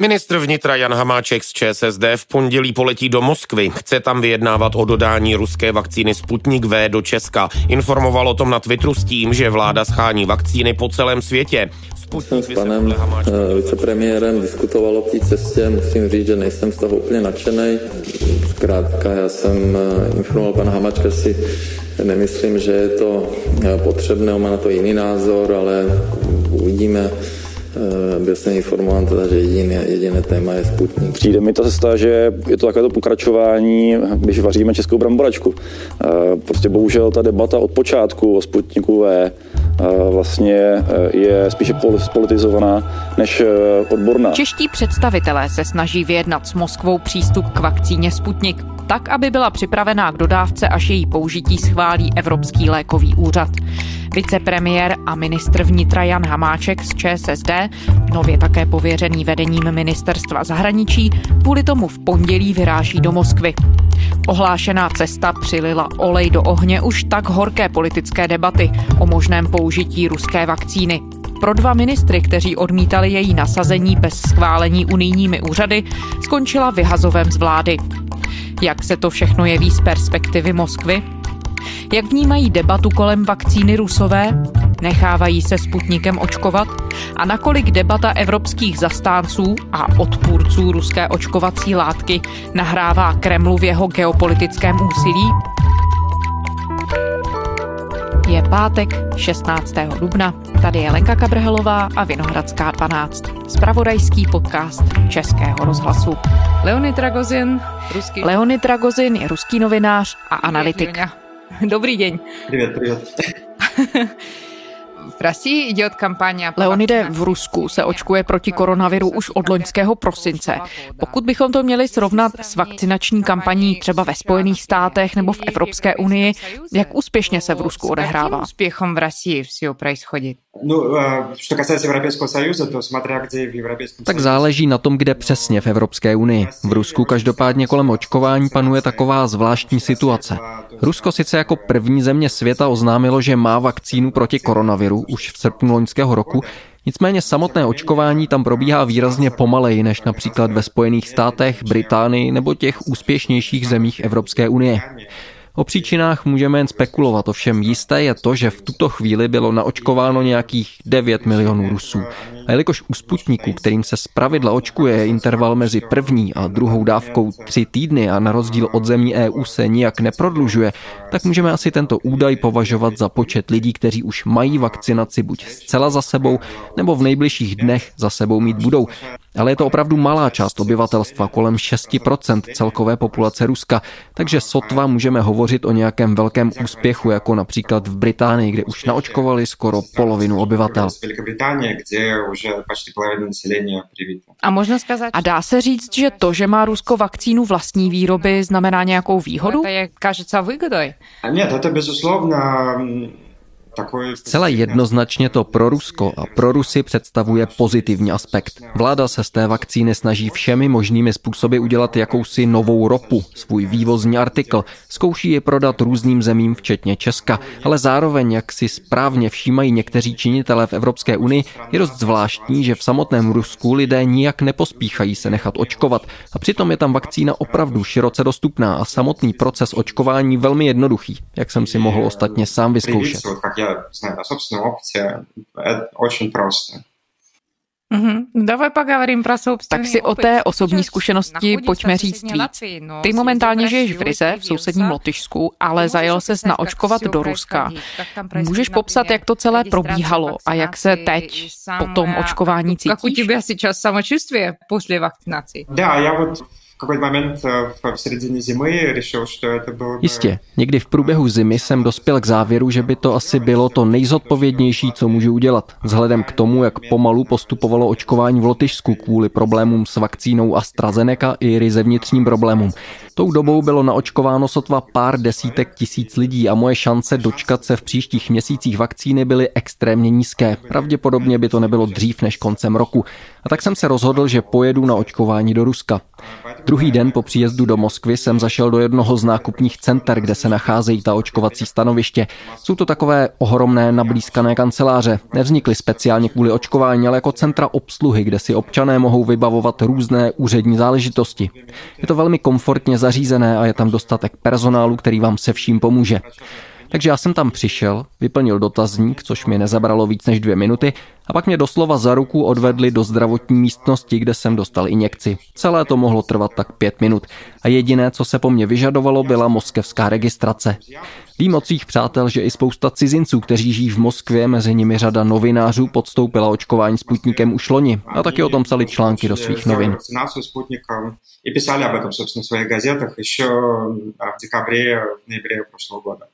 Ministr vnitra Jan Hamáček z ČSSD v pondělí poletí do Moskvy. Chce tam vyjednávat o dodání ruské vakcíny Sputnik V do Česka. Informoval o tom na Twitteru s tím, že vláda schání vakcíny po celém světě. Sputnik jsem s panem uh, vicepremiérem diskutoval o té cestě. Musím říct, že nejsem z toho úplně nadšený. Zkrátka, já jsem uh, informoval pana Hamáčka, si nemyslím, že je to eh, potřebné, on má na to jiný názor, ale uvidíme. Eh, byl jsem informován teda, že jediné, jediné téma je Sputnik. Přijde mi ta cesta, že je to takové to pokračování, když vaříme českou bramboračku. Eh, prostě bohužel ta debata od počátku o Sputniku V vlastně je spíše politizovaná než odborná. Čeští představitelé se snaží vyjednat s Moskvou přístup k vakcíně Sputnik tak, aby byla připravená k dodávce, až její použití schválí Evropský lékový úřad. Vicepremiér a ministr vnitra Jan Hamáček z ČSSD, nově také pověřený vedením ministerstva zahraničí, kvůli tomu v pondělí vyráží do Moskvy. Ohlášená cesta přilila olej do ohně už tak horké politické debaty o možném použití ruské vakcíny. Pro dva ministry, kteří odmítali její nasazení bez schválení unijními úřady, skončila vyhazovem z vlády. Jak se to všechno jeví z perspektivy Moskvy? Jak vnímají debatu kolem vakcíny rusové? Nechávají se Sputnikem očkovat? A nakolik debata evropských zastánců a odpůrců ruské očkovací látky nahrává Kremlu v jeho geopolitickém úsilí? Je pátek 16. dubna. Tady je Lenka Kabrhelová a Vinohradská 12. Spravodajský podcast Českého rozhlasu. Leonid Ragozin, ruský... Leonid Ragozin je ruský novinář a analytik. Dobrý den. Привет, привет. V Rusii jde od kampaně. Leonide, v Rusku se očkuje proti koronaviru už od loňského prosince. Pokud bychom to měli srovnat s vakcinační kampaní třeba ve Spojených státech nebo v Evropské unii, jak úspěšně se v Rusku odehrává? Úspěchem v Rusii все происходит? Ну, что касается Европейского Союза, то смотря где в Европейском Tak záleží na tom, kde přesně v Evropské unii. V Rusku každopádně kolem očkování panuje taková zvláštní situace. Rusko sice jako první země světa oznámilo, že má vakcínu proti koronaviru už v srpnu loňského roku, Nicméně samotné očkování tam probíhá výrazně pomaleji než například ve Spojených státech, Británii nebo těch úspěšnějších zemích Evropské unie. O příčinách můžeme jen spekulovat, ovšem jisté je to, že v tuto chvíli bylo naočkováno nějakých 9 milionů Rusů. A jelikož u Sputniku, kterým se zpravidla očkuje, je interval mezi první a druhou dávkou tři týdny a na rozdíl od zemí EU se nijak neprodlužuje, tak můžeme asi tento údaj považovat za počet lidí, kteří už mají vakcinaci buď zcela za sebou, nebo v nejbližších dnech za sebou mít budou. Ale je to opravdu malá část obyvatelstva, kolem 6% celkové populace Ruska, takže sotva můžeme hovořit o nějakém velkém úspěchu, jako například v Británii, kde už naočkovali skoro polovinu obyvatel A možno сказать... A dá se říct, že to, že má Rusko vakcínu vlastní výroby, znamená nějakou výhodu? To je, кажется, выгодой. Нет, это безусловно Zcela jednoznačně to pro Rusko a pro Rusy představuje pozitivní aspekt. Vláda se z té vakcíny snaží všemi možnými způsoby udělat jakousi novou ropu, svůj vývozní artikl. Zkouší ji prodat různým zemím, včetně Česka, ale zároveň, jak si správně všímají někteří činitelé v Evropské unii, je dost zvláštní, že v samotném Rusku lidé nijak nepospíchají se nechat očkovat a přitom je tam vakcína opravdu široce dostupná a samotný proces očkování velmi jednoduchý, jak jsem si mohl ostatně sám vyzkoušet я знаю на собственном опыте, это очень просто. Mm-hmm. Давай poговорím pro Tak si o té osobní zkušenosti pojďme říct víc. Ty momentálně žiješ v Rize, v sousedním Lotyšsku, ale zajel ses naočkovat do Ruska. Můžeš popsat, jak to celé probíhalo a jak se teď po tom očkování cítíš? Jak u tebe сейчас самочувствие после vakcinace? Да, я вот какой-то момент э, в середине зимы решил, что это было... Jistě, někdy v průběhu zimy jsem dospěl k závěru, že by to asi bylo to nejzodpovědnější, co můžu udělat, vzhledem k tomu, jak pomalu postupovalo očkování v Lotyšsku kvůli problémům s vakcínou AstraZeneca i ryze vnitřním problémům. Tou dobou bylo naočkováno sotva pár desítek tisíc lidí a moje šance dočkat se v příštích měsících vakcíny byly extrémně nízké. Pravděpodobně by to nebylo dřív než koncem roku. A tak jsem se rozhodl, že pojedu na očkování do Ruska. Druhý den po příjezdu do Moskvy jsem zašel do jednoho z nákupních center, kde se nacházejí ta očkovací stanoviště. Jsou to takové ohromné nablízkané kanceláře. Nevznikly speciálně kvůli očkování, ale jako centra obsluhy, kde si občané mohou vybavovat různé úřední záležitosti. Je to velmi komfortně zařízené a je tam dostatek personálu, který vám se vším pomůže. Takže já jsem tam přišel, vyplnil dotazník, což mi nezabralo víc než dvě minuty, a pak mě doslova za ruku odvedli do zdravotní místnosti, kde jsem dostal injekci. Celé to mohlo trvat tak pět minut a jediné, co se po mně vyžadovalo, byla moskevská registrace. Vím od svých přátel, že i spousta cizinců, kteří žijí v Moskvě, mezi nimi řada novinářů, podstoupila očkování Sputnikem už loni a taky o tom psali články do svých novin. И писали об этом, собственно, в своих газетах еще в декабре, в ноябре прошлого года.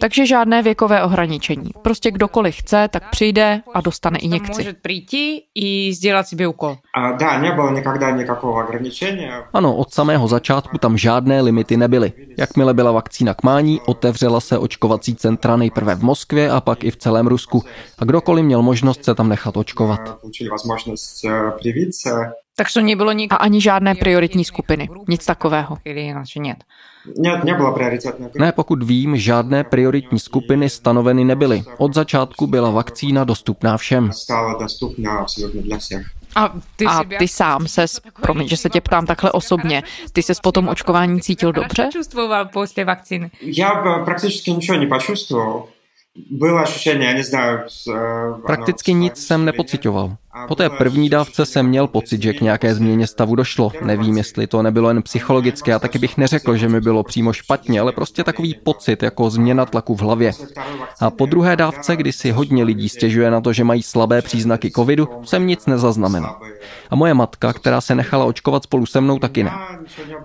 Takže žádné věkové ohraničení. Prostě kdokoliv chce, tak přijde a dostane i někci. Může přijít i sdělat si úkol. Nebylo nikdy. Ano, od samého začátku tam žádné limity nebyly. Jakmile byla vakcína k mání, otevřela se očkovací centra nejprve v Moskvě a pak i v celém Rusku. A kdokoliv měl možnost se tam nechat očkovat. Takže nebylo. A ani žádné prioritní skupiny. Nic takového. Ne, pokud vím, žádné prioritní skupiny stanoveny nebyly. Od začátku byla vakcína dostupná všem. Stala dostupná absolutně dla všech. A ty, a ty sám se, promiň, že se tě ptám takhle osobně, ty se po tom očkování cítil dobře? Čustoval po vakcíny? Já prakticky ničeho nepoczuval. Bylo ощущение, já neznám. Prakticky nic jsem nepocitoval. Po té první dávce jsem měl pocit, že k nějaké změně stavu došlo. Nevím, jestli to nebylo jen psychologické a taky bych neřekl, že mi bylo přímo špatně, ale prostě takový pocit jako změna tlaku v hlavě. A po druhé dávce, kdy si hodně lidí stěžuje na to, že mají slabé příznaky covidu, jsem nic nezaznamenal. A moje matka, která se nechala očkovat spolu se mnou, taky ne.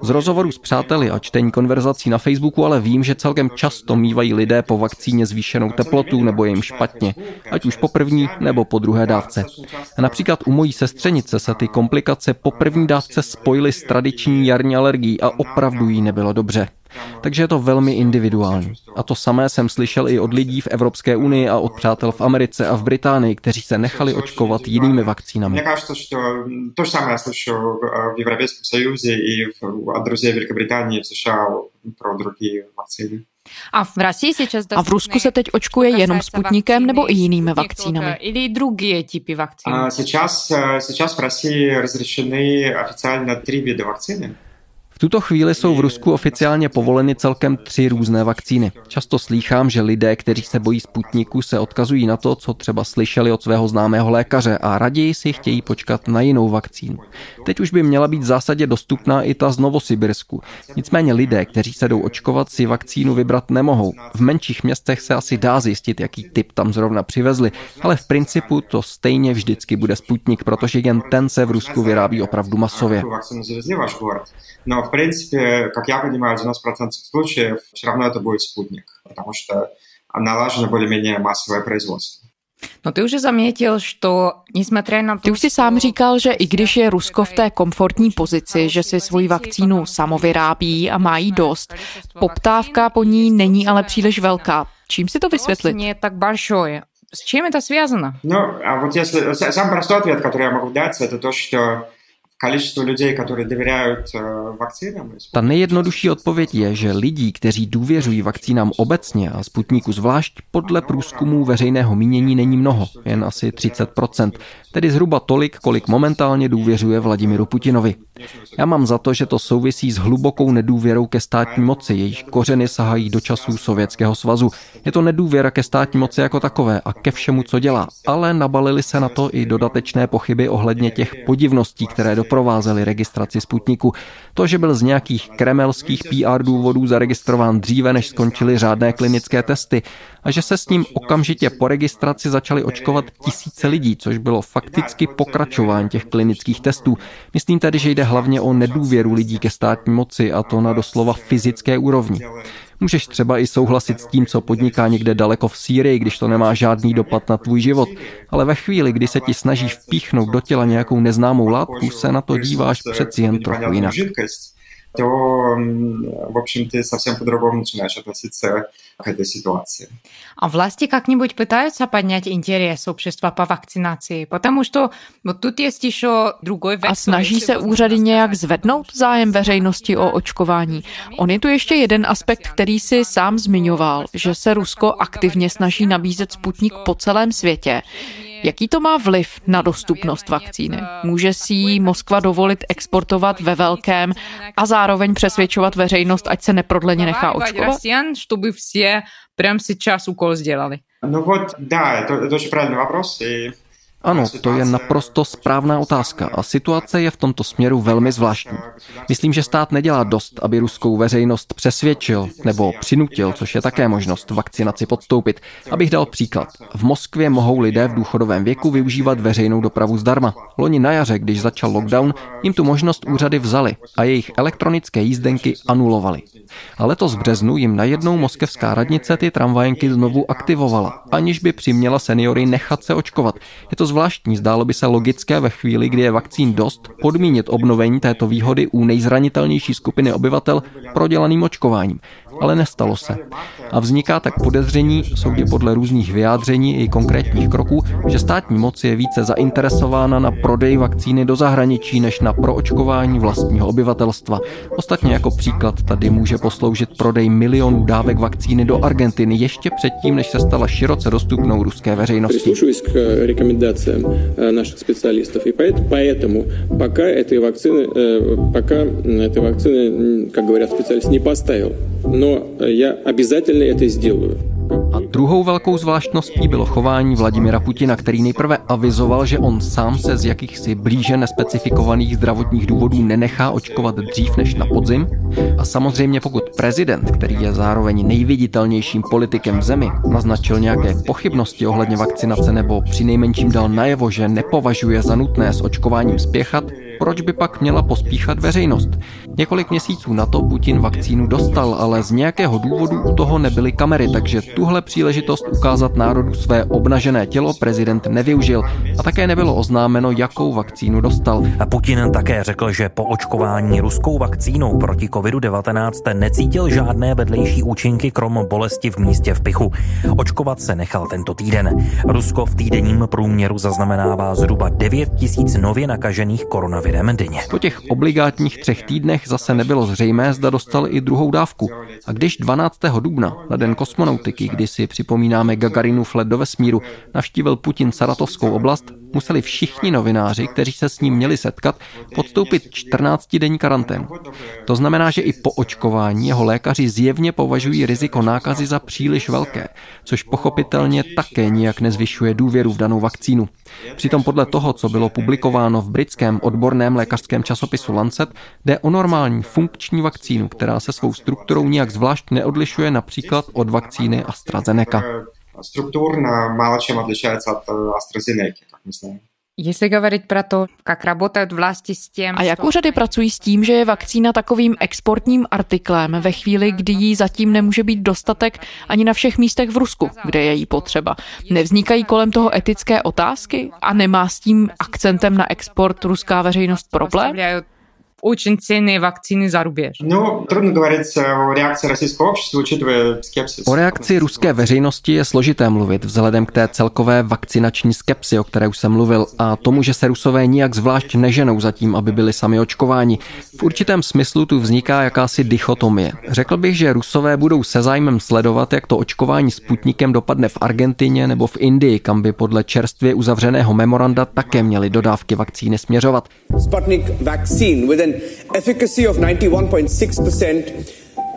Z rozhovorů s přáteli a čtení konverzací na Facebooku ale vím, že celkem často mývají lidé po vakcíně zvýšenou teplotu nebo jim špatně, ať už po první nebo po druhé dávce. Například u mojí sestřenice se ty komplikace po první dávce spojily s tradiční jarní alergií a opravdu jí nebylo dobře. Takže je to velmi individuální. A to samé jsem slyšel i od lidí v Evropské unii a od přátel v Americe a v Británii, kteří se nechali očkovat jinými vakcínami. Mně кажется, že to samé slyšu v Evropském Союзе i od друзей Velké Británie v США pro druhé vakcíny. A v, a v Rusku se teď očkuje jenom Sputnikem nebo i jinými vakcínami? Или другие типы вакцин? Сейчас, сейчас в России разрешены официально три вида вакцины. Tuto chvíli jsou v Rusku oficiálně povoleny celkem tři různé vakcíny. Často slýchám, že lidé, kteří se bojí Sputniku, se odkazují na to, co třeba slyšeli od svého známého lékaře a raději si chtějí počkat na jinou vakcínu. Teď už by měla být v zásadě dostupná i ta z Novosibirsku. Nicméně lidé, kteří se jdou očkovat, si vakcínu vybrat nemohou. V menších městech se asi dá zjistit, jaký typ tam zrovna přivezli, ale v principu to stejně vždycky bude Sputnik, protože jen ten se v Rusku vyrábí opravdu masově. Но, в принципе, как я понимаю, в 90% случаев все равно это будет спутник, потому что налажено более-менее массовое производство. No ty už zamětil, že nесмотря na to... Ty už si sám říkal, že i když je Rusko v té komfortní pozici, že si svoji vakcínu samo vyrábí a má jí dost, poptávka po ní není ale příliš velká. Čím si to vysvětlit? Не tak большое. С чем это связано? Ну, а вот если... Самый простой ответ, который я могу дать, это то, что количество людей, которые доверяют э, vakcínám. Ta nejjednodušší odpověď je, že lidí, kteří důvěřují vakcínám obecně a Sputniku zvlášť, podle průzkumů veřejného mínění není mnoho, jen asi 30%, tedy zhruba tolik, kolik momentálně důvěřuje Vladimiru Putinovi. Já mám za to, že to souvisí s hlubokou nedůvěrou ke státní moci, jejíž kořeny sahají do časů Sovětského svazu. Je to nedůvěra ke státní moci jako takové a ke všemu, co dělá, ale nabalili se na to i dodatečné pochyby ohledně těch podivností, které doprovázely registraci Sputniku. To, že byl z nějakých kremelských PR důvodů zaregistrován dříve, než skončily řádné klinické testy a že se s ním okamžitě po registraci začali očkovat tisíce lidí, což bylo fakticky pokračování těch klinických testů. Myslím tedy, že jde hlavně o nedůvěru lidí ke státní moci a to na doslova fyzické úrovni. Můžeš třeba i souhlasit s tím, co podniká někde daleko v Sýrii, když to nemá žádný dopad na tvůj život, ale ve chvíli, kdy se ti snaží vpíchnout do těla nějakou neznámou látku, se na to díváš přeci jen trochu jinak то, в общем, ты совсем по-другому начинаешь относиться к этой ситуации. А власти как-нибудь пытаются поднять интерес общества по vakcinaci? Потому что вот тут есть еще другой A snaží se úřady nějak zvednout zájem veřejnosti o očkování? On je tu ještě jeden aspekt, který si sám zmiňoval, že se Rusko aktivně snaží nabízet Sputnik po celém světě. Jaký to má vliv na dostupnost vakcíny? Může si ji Moskva dovolit exportovat ve velkém a zároveň přesvědčovat veřejnost, ať se neprodleně nechá očkovat? чтобы все прямо сейчас укол сделали. Ну вот, да, это, это очень правильный вопрос. И ano, to je naprosto správná otázka a situace je v tomto směru velmi zvláštní. Myslím, že stát nedělá dost, aby ruskou veřejnost přesvědčil nebo přinutil, což je také možnost vakcinaci podstoupit. Abych dal příklad. V Moskvě mohou lidé v důchodovém věku využívat veřejnou dopravu zdarma. Loni na jaře, když začal lockdown, jim tu možnost úřady vzali a jejich elektronické jízdenky anulovali. A letos v březnu jim najednou moskevská radnice ty tramvajenky znovu aktivovala, aniž by přiměla seniory nechat se očkovat. Je to zvláštní, zdálo by se logické ve chvíli, kdy je vakcín dost, podmínit obnovení této výhody u nejzranitelnější skupiny obyvatel prodělaným očkováním Ale nestalo se. A vzniká tak podezření, soudě podle různých vyjádření i konkrétních kroků, že státní moc je více zainteresována na prodej vakcíny do zahraničí než na proočkování vlastního obyvatelstva. Ostatně jako příklad tady může posloužit prodej milionů dávek vakcíny do Argentiny ještě předtím, než se stala široce dostupnou ruské veřejnosti. рекомендациям наших специалистов. И поэтому пока этой вакцины, пока этой вакцины, как говорят специалисты, не поставил. Но я обязательно это сделаю. A druhou velkou zvláštností bylo chování Vladimira Putina, který nejprve avizoval, že on sám se z jakýchsi blíže nespecifikovaných zdravotních důvodů nenechá očkovat dřív než na podzim. A samozřejmě pokud prezident, který je zároveň nejviditelnějším politikem v zemi, naznačil nějaké pochybnosti ohledně vakcinace nebo přinejmenším dal najevo, že nepovažuje za nutné s očkováním spěchat, proč by pak měla pospíchat veřejnost? Několik měsíců na to Putin vakcínu dostal, ale z nějakého důvodu u toho nebyly kamery, takže tuhle příležitost ukázat národu své obnažené tělo prezident nevyužil a také nebylo oznámeno, jakou vakcínu dostal. Putin také řekl, že po očkování ruskou vakcínou proti COVID-19 necítil žádné vedlejší účinky krom bolesti v místě v pichu. Očkovat se nechal tento týden. Rusko v týdenním průměru zaznamenává zhruba 9 tisíc nově nakažených koronavirem denně. Po těch obligátních třech týdnech zase nebylo zřejmé, zda dostal i druhou dávku. A když 12. dubna, na den kosmonautiky, kdy si připomínáme Gagarinův let do vesmíru, navštívil Putin Saratovskou oblast, museli všichni novináři, kteří se s ním měli setkat, podstoupit 14-denní karanténu. To znamená, že i po očkování jeho lékaři zjevně považují riziko nákazy za příliš velké, což pochopitelně také nijak nezvyšuje důvěru v danou vakcínu. Přitom podle toho, co bylo publikováno v britském odborném zmíněném lékařském časopisu Lancet jde o normální funkční vakcínu, která se svou strukturou nijak zvlášť neodlišuje například od vakcíny AstraZeneca. Strukturně málo čem odlišuje od eh, AstraZeneca, jak myslím. Jestli говорить про то, как работают власти с тем, A jak úřady pracují s tím, že je vakcína takovým exportním artiklem ve chvíli, kdy jí zatím nemůže být dostatek ani na všech místech v Rusku, kde je jí potřeba? Nevznikají kolem toho etické otázky a nemá s tím akcentem na export ruská veřejnost problém? очень ценные вакцины за рубеж. Ну, трудно говорить о реакции российского общества, учитывая скепсис. O reakci ruské veřejnosti je složité mluvit vzhledem k té celkové vakcinační skepsi, o které už jsem mluvil, a tomu, že se rusové nijak zvlášť neženou zatím, aby byli sami očkováni. V určitém smyslu tu vzniká jakási dichotomie. Řekl bych, že rusové budou se zájmem sledovat, jak to očkování Sputnikem dopadne v Argentině nebo v Indii, kam by podle čerstvě uzavřeného memoranda také měly dodávky vakcíny směřovat. Sputnik vaccine with an efficacy of 91.6%.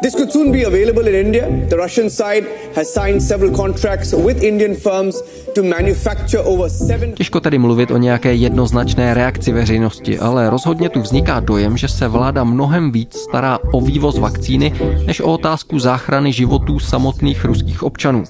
This could soon be available in India. The Russian side has signed several contracts with Indian firms to manufacture over seven... Těžko tedy mluvit o nějaké jednoznačné reakci veřejnosti, ale rozhodně tu vzniká dojem, že se vláda mnohem víc stará o vývoz vakcíny, než o otázku záchrany životů samotných ruských občanů.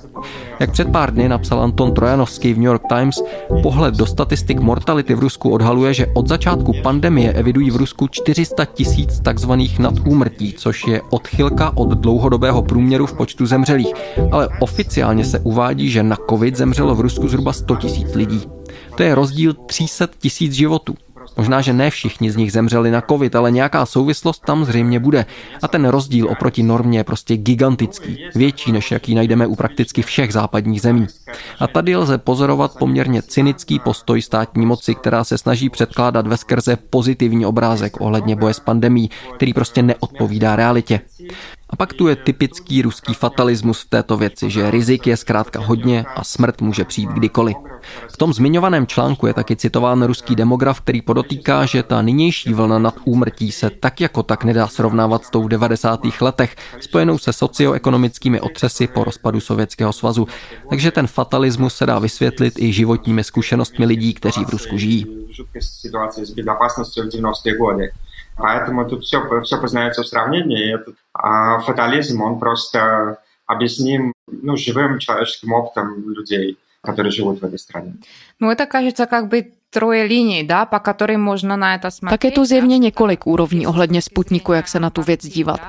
Jak před pár dny napsal Anton Trojanovský v New York Times, pohled do statistik mortality v Rusku odhaluje, že od začátku pandemie evidují v Rusku 400 tisíc takzvaných nadúmrtí, což je odchylka od dlouhodobého průměru v počtu zemřelých. Ale oficiálně se uvádí, že na COVID zemřelo v Rusku zhruba 100 tisíc lidí. To je rozdíl 300 tisíc životů. Možná, že ne všichni z nich zemřeli na covid, ale nějaká souvislost tam zřejmě bude. A ten rozdíl oproti normě je prostě gigantický, větší než jaký najdeme u prakticky všech západních zemí. A tady lze pozorovat poměrně cynický postoj státní moci, která se snaží předkládat ve skrze pozitivní obrázek ohledně boje s pandemí, který prostě neodpovídá realitě. A pak tu je typický ruský fatalismus v této věci, že rizik je zkrátka hodně a smrt může přijít kdykoliv. V tom zmiňovaném článku je taky citován ruský demograf, který podotýká, že ta nynější vlna nad úmrtí se tak jako tak nedá srovnávat s tou v 90. letech, spojenou se socioekonomickými otřesy po rozpadu Sovětského svazu. Takže ten fatalismus se dá vysvětlit i životními zkušenostmi lidí, kteří v Rusku žijí. Поэтому тут все, все познается в сравнении. И этот а фатализм, он просто объясним ну, живым человеческим опытом людей, которые живут в этой стране. Ну, это кажется как бы troje liní, dá, po který možno na to смотреть. Tak je tu zjevně několik úrovní ohledně Sputniku, jak se na tu věc dívat.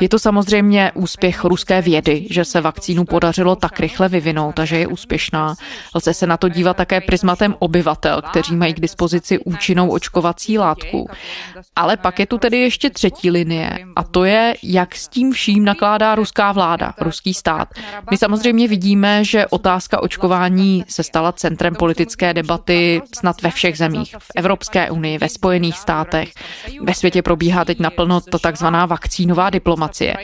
Je to samozřejmě úspěch ruské vědy, že se vakcínu podařilo tak rychle vyvinout a že je úspěšná. Lze se na to dívat také prismatem obyvatel, kteří mají k dispozici účinnou očkovací látku. Ale pak je tu tedy ještě třetí linie a to je, jak s tím vším nakládá ruská vláda, ruský stát. My samozřejmě vidíme, že otázka očkování se stala centrem politické debaty snad ve všech zemích, v Evropské unii, ve Spojených státech. Ve světě probíhá teď naplno to takzvaná vakcínová diplomacie.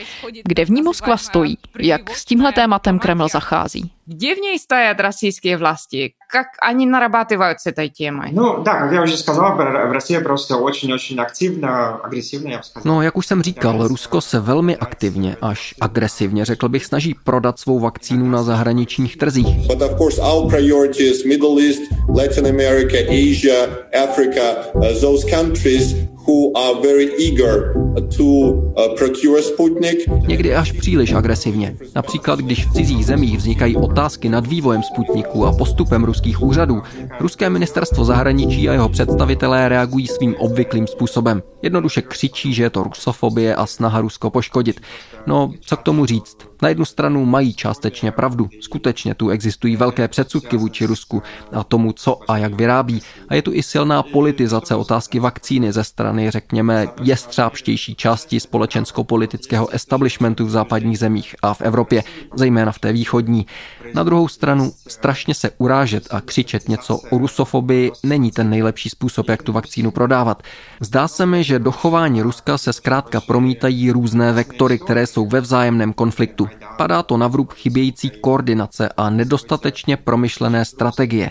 Kde v ní Moskva stojí? Jak s tímhle tématem Kreml zachází? Где в ней стоят российские власти? Как они нарабатывают с этой темой? Ну, да, как я уже сказал, Россия просто очень-очень активно, агрессивно, я бы сказал. No, jak už jsem říkal, Rusko se velmi aktivně, až agresivně, řekl bych, snaží prodat svou vakcínu na zahraničních trzích. But of course our priorities, Middle East, Latin America, Asia, Africa, uh, those countries who are very eager to uh, procure Sputnik. Někdy až příliš agresivně. Například, když v cizích zemích vznikají otázky nad vývojem Sputniku a postupem ruských úřadů, ruské ministerstvo zahraničí a jeho představitelé reagují svým obvyklým způsobem. Jednoduše křičí, že je to rusofobie a snaha Rusko poškodit. No, co k tomu říct? Na jednu stranu mají částečně pravdu. Skutečně tu existují velké předsudky vůči Rusku a tomu, co a jak vyrábí. A je tu i silná politizace otázky vakcíny ze strany, řekněme, jestřábštější části společensko-politického establishmentu v západních zemích a v Evropě, zejména v té východní. Na druhou stranu, strašně se urážet a křičet něco o rusofobii není ten nejlepší způsob, jak tu vakcínu prodávat. Zdá se mi, že do chování Ruska se zkrátka promítají různé vektory, které jsou ve vzájemném konfliktu. Padá to na vrub chybějící koordinace a nedostatečně promyšlené strategie.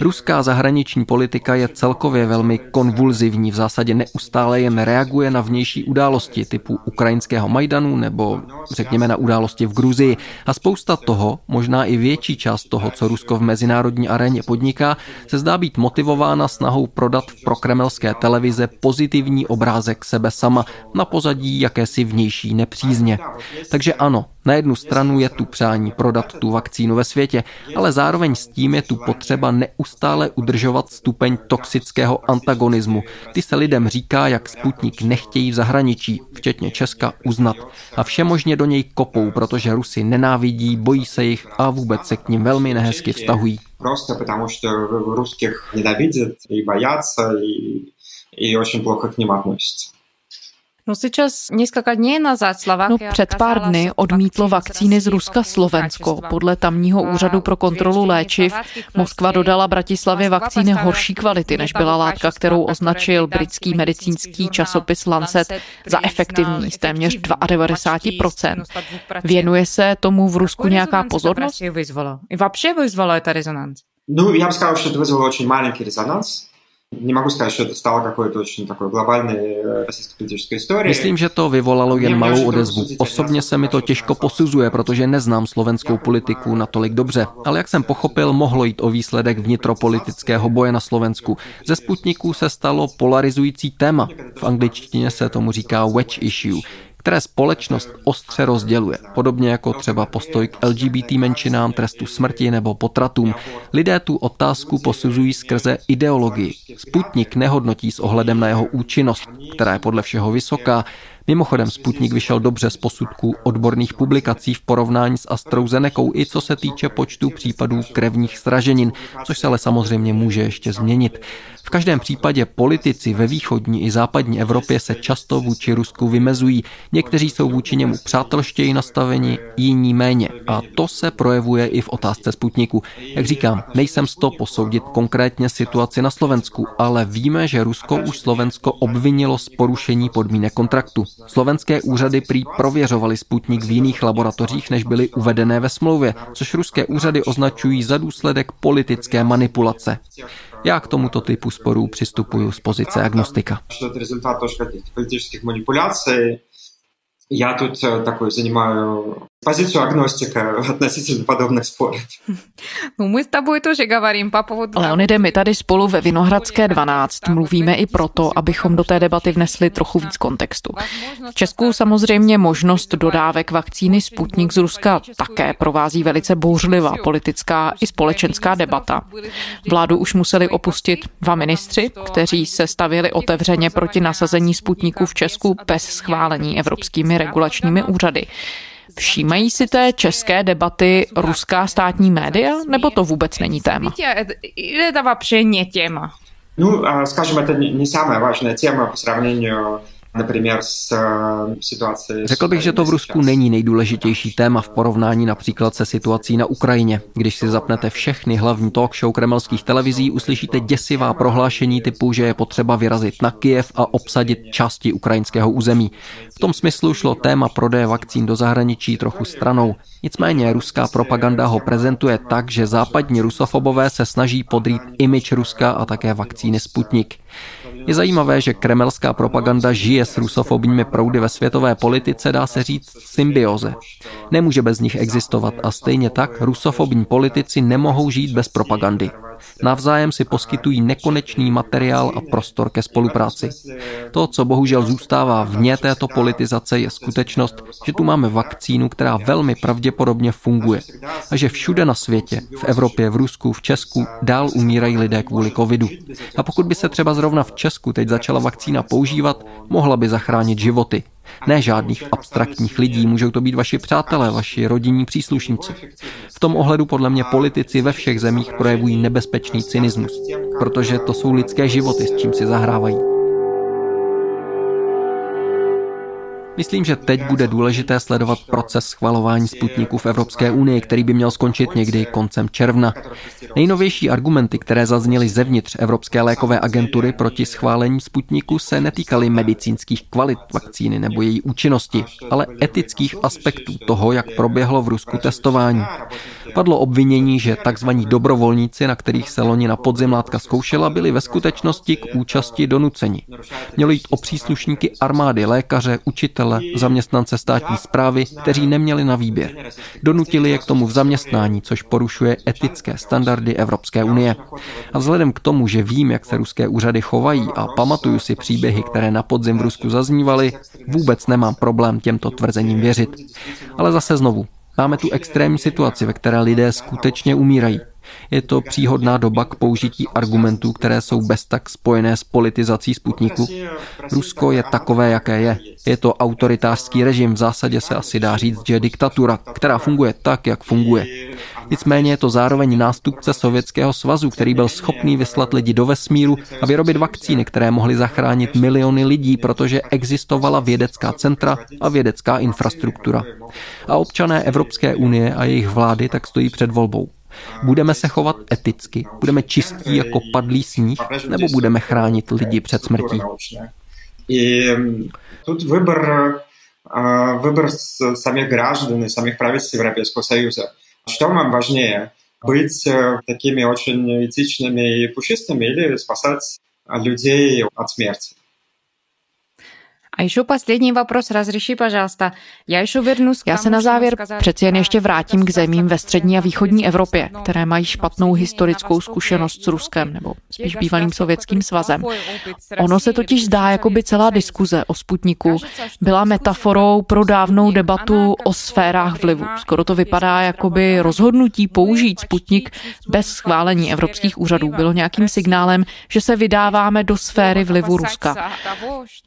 Ruská zahraniční politika je celkově velmi konvulzivní, v zásadě neustále jen reaguje na vnější události typu ukrajinského Majdanu nebo řekněme na události v Gruzii. A spousta toho, možná i větší část toho, co Rusko v mezinárodní aréně podniká, se zdá být motivována snahou prodat v prokremelské televize pozitivní obrázek sebe sama na pozadí jakési vnější nepřízně. Takže ano, na jednu stranu je tu přání prodat tu vakcínu ve světě, ale zároveň s tím je tu potřeba neustále udržovat stupeň toxického antagonismu, kdy se lidem říká, jak Sputnik nechtějí v zahraničí, včetně Česka, uznat. A všemožně do něj kopou, protože Rusy nenávidí, bojí se jich a vůbec se k ním velmi nehezky vztahují. Просто потому что русских ненавидят и боятся, и, и очень плохо к ним относятся. No, сейчас несколько дней назад No, před pár dny odmítlo vakcíny z Ruska Slovensko. Podle tamního úřadu pro kontrolu léčiv Moskva dodala Bratislavě vakcíny horší kvality, než byla látka, kterou označil britský medicínský časopis Lancet za efektivní z téměř 92%. Věnuje se tomu v Rusku nějaká pozornost? И вообще вызвало это резонанс? Ну, я бы сказал, что это вызвало очень маленький резонанс. Не могу сказать, что это стало какой-то очень такой глобальной российской политической историей. Myslím, že to vyvolalo jen malou odezvu. Osobně se mi to těžko posuzuje, protože neznám slovenskou politiku natolik dobře. Ale jak jsem pochopil, mohlo jít o výsledek vnitropolitického boje na Slovensku. Ze Sputniku se stalo polarizující téma. V angličtině se tomu říká wedge issue které společnost ostře rozděluje, podobně jako třeba postoj k LGBT menšinám, trestu smrti nebo potratům. Lidé tu otázku posuzují skrze ideologii. Sputnik nehodnotí s ohledem na jeho účinnost, která je podle všeho vysoká, Mimochodem, Sputnik vyšel dobře z posudků odborných publikací v porovnání s AstraZenecou i co se týče počtu případů krevních sraženin, což se ale samozřejmě může ještě změnit. V každém případě politici ve východní i západní Evropě se často vůči Rusku vymezují. Někteří jsou vůči němu přátelštěji nastaveni, jiní méně. A to se projevuje i v otázce Sputniku. Jak říkám, nejsem z to posoudit konkrétně situaci na Slovensku, ale víme, že Rusko už Slovensko obvinilo z porušení podmínek kontraktu. Slovenské úřady prý prověřovaly Sputnik v jiných laboratořích, než byly uvedené ve smlouvě, což ruské úřady označují za důsledek politické manipulace. Já k tomuto typu sporů přistupuju z pozice agnostika. Já тут такой занимаю позицию агностика относительно подобных споров. No my s тобой тоже говорим по поводу... Leonide, my tady spolu ve Vinohradské 12 mluvíme i proto, abychom do té debaty vnesli trochu víc kontextu. V Česku samozřejmě možnost dodávek vakcíny Sputnik z Ruska také provází velice bouřlivá politická i společenská debata. Vládu už museli opustit dva ministři, kteří se stavili otevřeně proti nasazení Sputniku v Česku bez schválení evropskými regulačními úřady. Všímají si té české debaty ruská státní média, nebo to vůbec není téma? Je to вообще не téma. Ну, скажем, это не самая важная тема по сравнению Э, Řekl bych, že to v Rusku není nejdůležitější téma v porovnání například se situací na Ukrajině. Když si zapnete všechny hlavní talk show kremelských televizí, uslyšíte děsivá prohlášení typu, že je potřeba vyrazit na Kijev a obsadit části ukrajinského území. V tom smyslu šlo téma prodeje vakcín do zahraničí trochu stranou. Nicméně ruská propaganda ho prezentuje tak, že západní rusofobové se snaží podrýt imič Ruska a také vakcíny Sputnik. Je zajímavé, že kremelská propaganda žije s rusofobními proudy ve světové politice, dá se říct symbioze. Nemůže bez nich existovat a stejně tak rusofobní politici nemohou žít bez propagandy. Navzájem si poskytují nekonečný materiál a prostor ke spolupráci. To, co bohužel zůstává vně této politizace, je skutečnost, že tu máme vakcínu, která velmi pravděpodobně funguje a že všude na světě, v Evropě, v Rusku, v Česku, dál umírají lidé kvůli covidu. A pokud by se třeba zrovna v Česku teď začala vakcína používat, mohla by zachránit životy. Ne žádných abstraktních lidí, můžou to být vaši přátelé, vaši rodinní příslušníci. V tom ohledu podle mě politici ve všech zemích projevují nebezpečný cynismus, protože to jsou lidské životy, s čím si zahrávají. Myslím, že teď bude důležité sledovat proces schvalování Sputniku v Evropské unii, který by měl skončit někdy koncem června. Nejnovější argumenty, které zazněly zevnitř Evropské lékové agentury proti schválení Sputniku, se netýkaly medicínských kvalit vakcíny nebo její účinnosti, ale etických aspektů toho, jak proběhlo v Rusku testování. Padlo obvinění, že tzv. dobrovolníci, na kterých se loni na podzim látka zkoušela, byli ve skutečnosti k účasti donuceni. Mělo jít o příslušníky armády, lékaře, učitele, zaměstnance státní zprávy, kteří neměli na výběr. Donutili je k tomu v zaměstnání, což porušuje etické standardy Evropské unie. A vzhledem k tomu, že vím, jak se ruské úřady chovají a pamatuju si příběhy, které na podzim v Rusku zaznívaly, vůbec nemám problém těmto tvrzením věřit. Ale zase znovu, Máme tu extrémní situaci, ve které lidé skutečně umírají. Je to příhodná doba k použití argumentů, které jsou bez tak spojené s politizací Sputniku. Rusko je takové, jaké je. Je to autoritářský režim, v zásadě se asi dá říct, že je diktatura, která funguje tak, jak funguje. Nicméně je to zároveň nástupce Sovětského svazu, který byl schopný vyslat lidi do vesmíru a vyrobit vakcíny, které mohly zachránit miliony lidí, protože existovala vědecká centra a vědecká infrastruktura. A občané Evropské unie a jejich vlády tak stojí před volbou. Budeme se chovat eticky, budeme čistí jako padlý sníh, nebo budeme chránit lidi před smrtí? И тут выбор, выбор самих граждан и самих правительств Европейского Союза. Что вам важнее? Быть такими очень этичными и пушистыми или спасать людей от смерти? A ještě poslední вопрос, разреши, пожалуйста. Já ještě вернусь Já se na závěr přeci jen ještě vrátím k zemím ve střední a východní Evropě, které mají špatnou historickou zkušenost s Ruskem, nebo spíš bývalým sovětským svazem. Ono se totiž zdá, jako by celá diskuze o Sputniku byla metaforou pro dávnou debatu o sférách vlivu. Skoro to vypadá, jako by rozhodnutí použít Sputnik bez schválení evropských úřadů bylo nějakým signálem, že se vydáváme do sféry vlivu Ruska.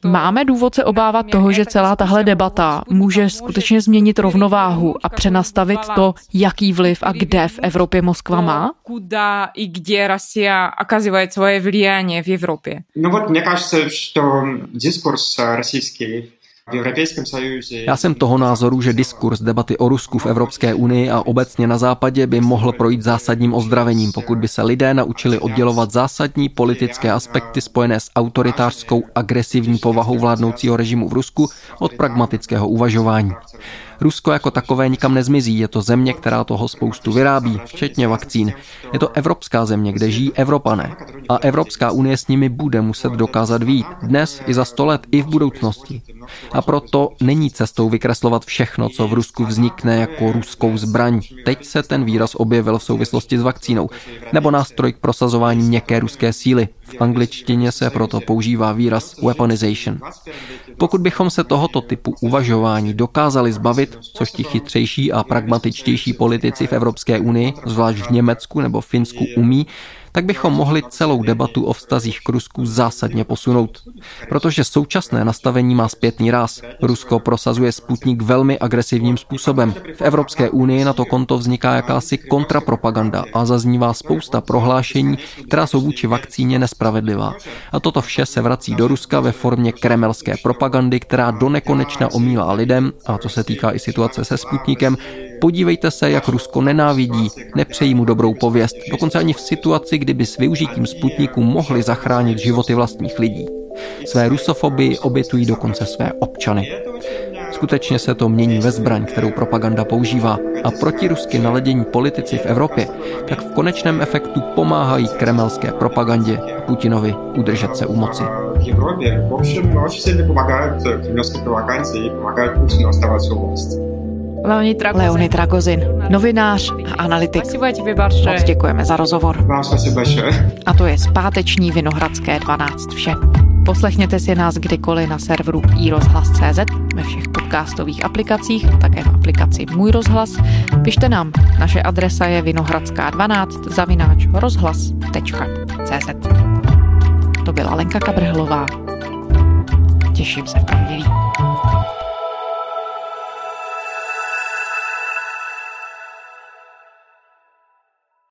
Máme důvod se obávat toho, že celá tahle debata může skutečně změnit rovnováhu a přenastavit to, jaký vliv a kde v Evropě Moskva má? Куда и где Россия оказывает свое влияние в Европе? Ну вот, мне кажется, что дискурс российский já jsem toho názoru, že diskurs debaty o Rusku v Evropské unii a obecně na západě by mohl projít zásadním ozdravením, pokud by se lidé naučili oddělovat zásadní politické aspekty spojené s autoritářskou agresivní povahou vládnoucího režimu v Rusku od pragmatického uvažování. Rusko jako takové nikam nezmizí, je to země, která toho spoustu vyrábí, včetně vakcín. Je to evropská země, kde žijí Evropané. A Evropská unie s nimi bude muset dokázat výjít. Dnes i za sto let, i v budoucnosti. A proto není cestou vykreslovat všechno, co v Rusku vznikne jako ruskou zbraň. Teď se ten výraz objevil v souvislosti s vakcínou. Nebo nástroj k prosazování měkké ruské síly. V angličtině se proto používá výraz weaponization. Pokud bychom se tohoto typu uvažování dokázali zbavit, což ti chytřejší a pragmatičtější politici v Evropské unii, zvlášť v Německu nebo Finsku, umí, tak bychom mohli celou debatu o vztazích k Rusku zásadně posunout. Protože současné nastavení má zpětný ráz. Rusko prosazuje Sputnik velmi agresivním způsobem. V Evropské unii na to konto vzniká jakási kontrapropaganda a zaznívá spousta prohlášení, která jsou vůči vakcíně nespravedlivá. A toto vše se vrací do Ruska ve formě kremelské propagandy, která do nekonečna omílá lidem, a to se týká i situace se Sputnikem, Podívejte se, jak Rusko nenávidí, nepřejí mu dobrou pověst, dokonce ani v situaci, kdyby s využitím Sputniku mohli zachránit životy vlastních lidí. Své rusofobii obětují dokonce své občany. Skutečně se to mění ve zbraň, kterou propaganda používá a protirusky naledění politici v Evropě, tak v konečném efektu pomáhají kremelské propagandě Putinovi udržet se u moci. В Европе, в общем, очень сильно помогают кремлевской пропаганде и помогают Путину оставаться у власти. Leonid Ragozin. Leonid Ragozin, novinář a analytik. Moc děkujeme za rozhovor. A to je zpáteční Vinohradské 12 vše. Poslechněte si nás kdykoliv na serveru iRozhlas.cz, ve všech podcastových aplikacích, také v aplikaci Můj rozhlas. Pište nám, naše adresa je vinohradská12 zavináč rozhlas.cz To byla Lenka Kabrhlová. Těším se v pondělí.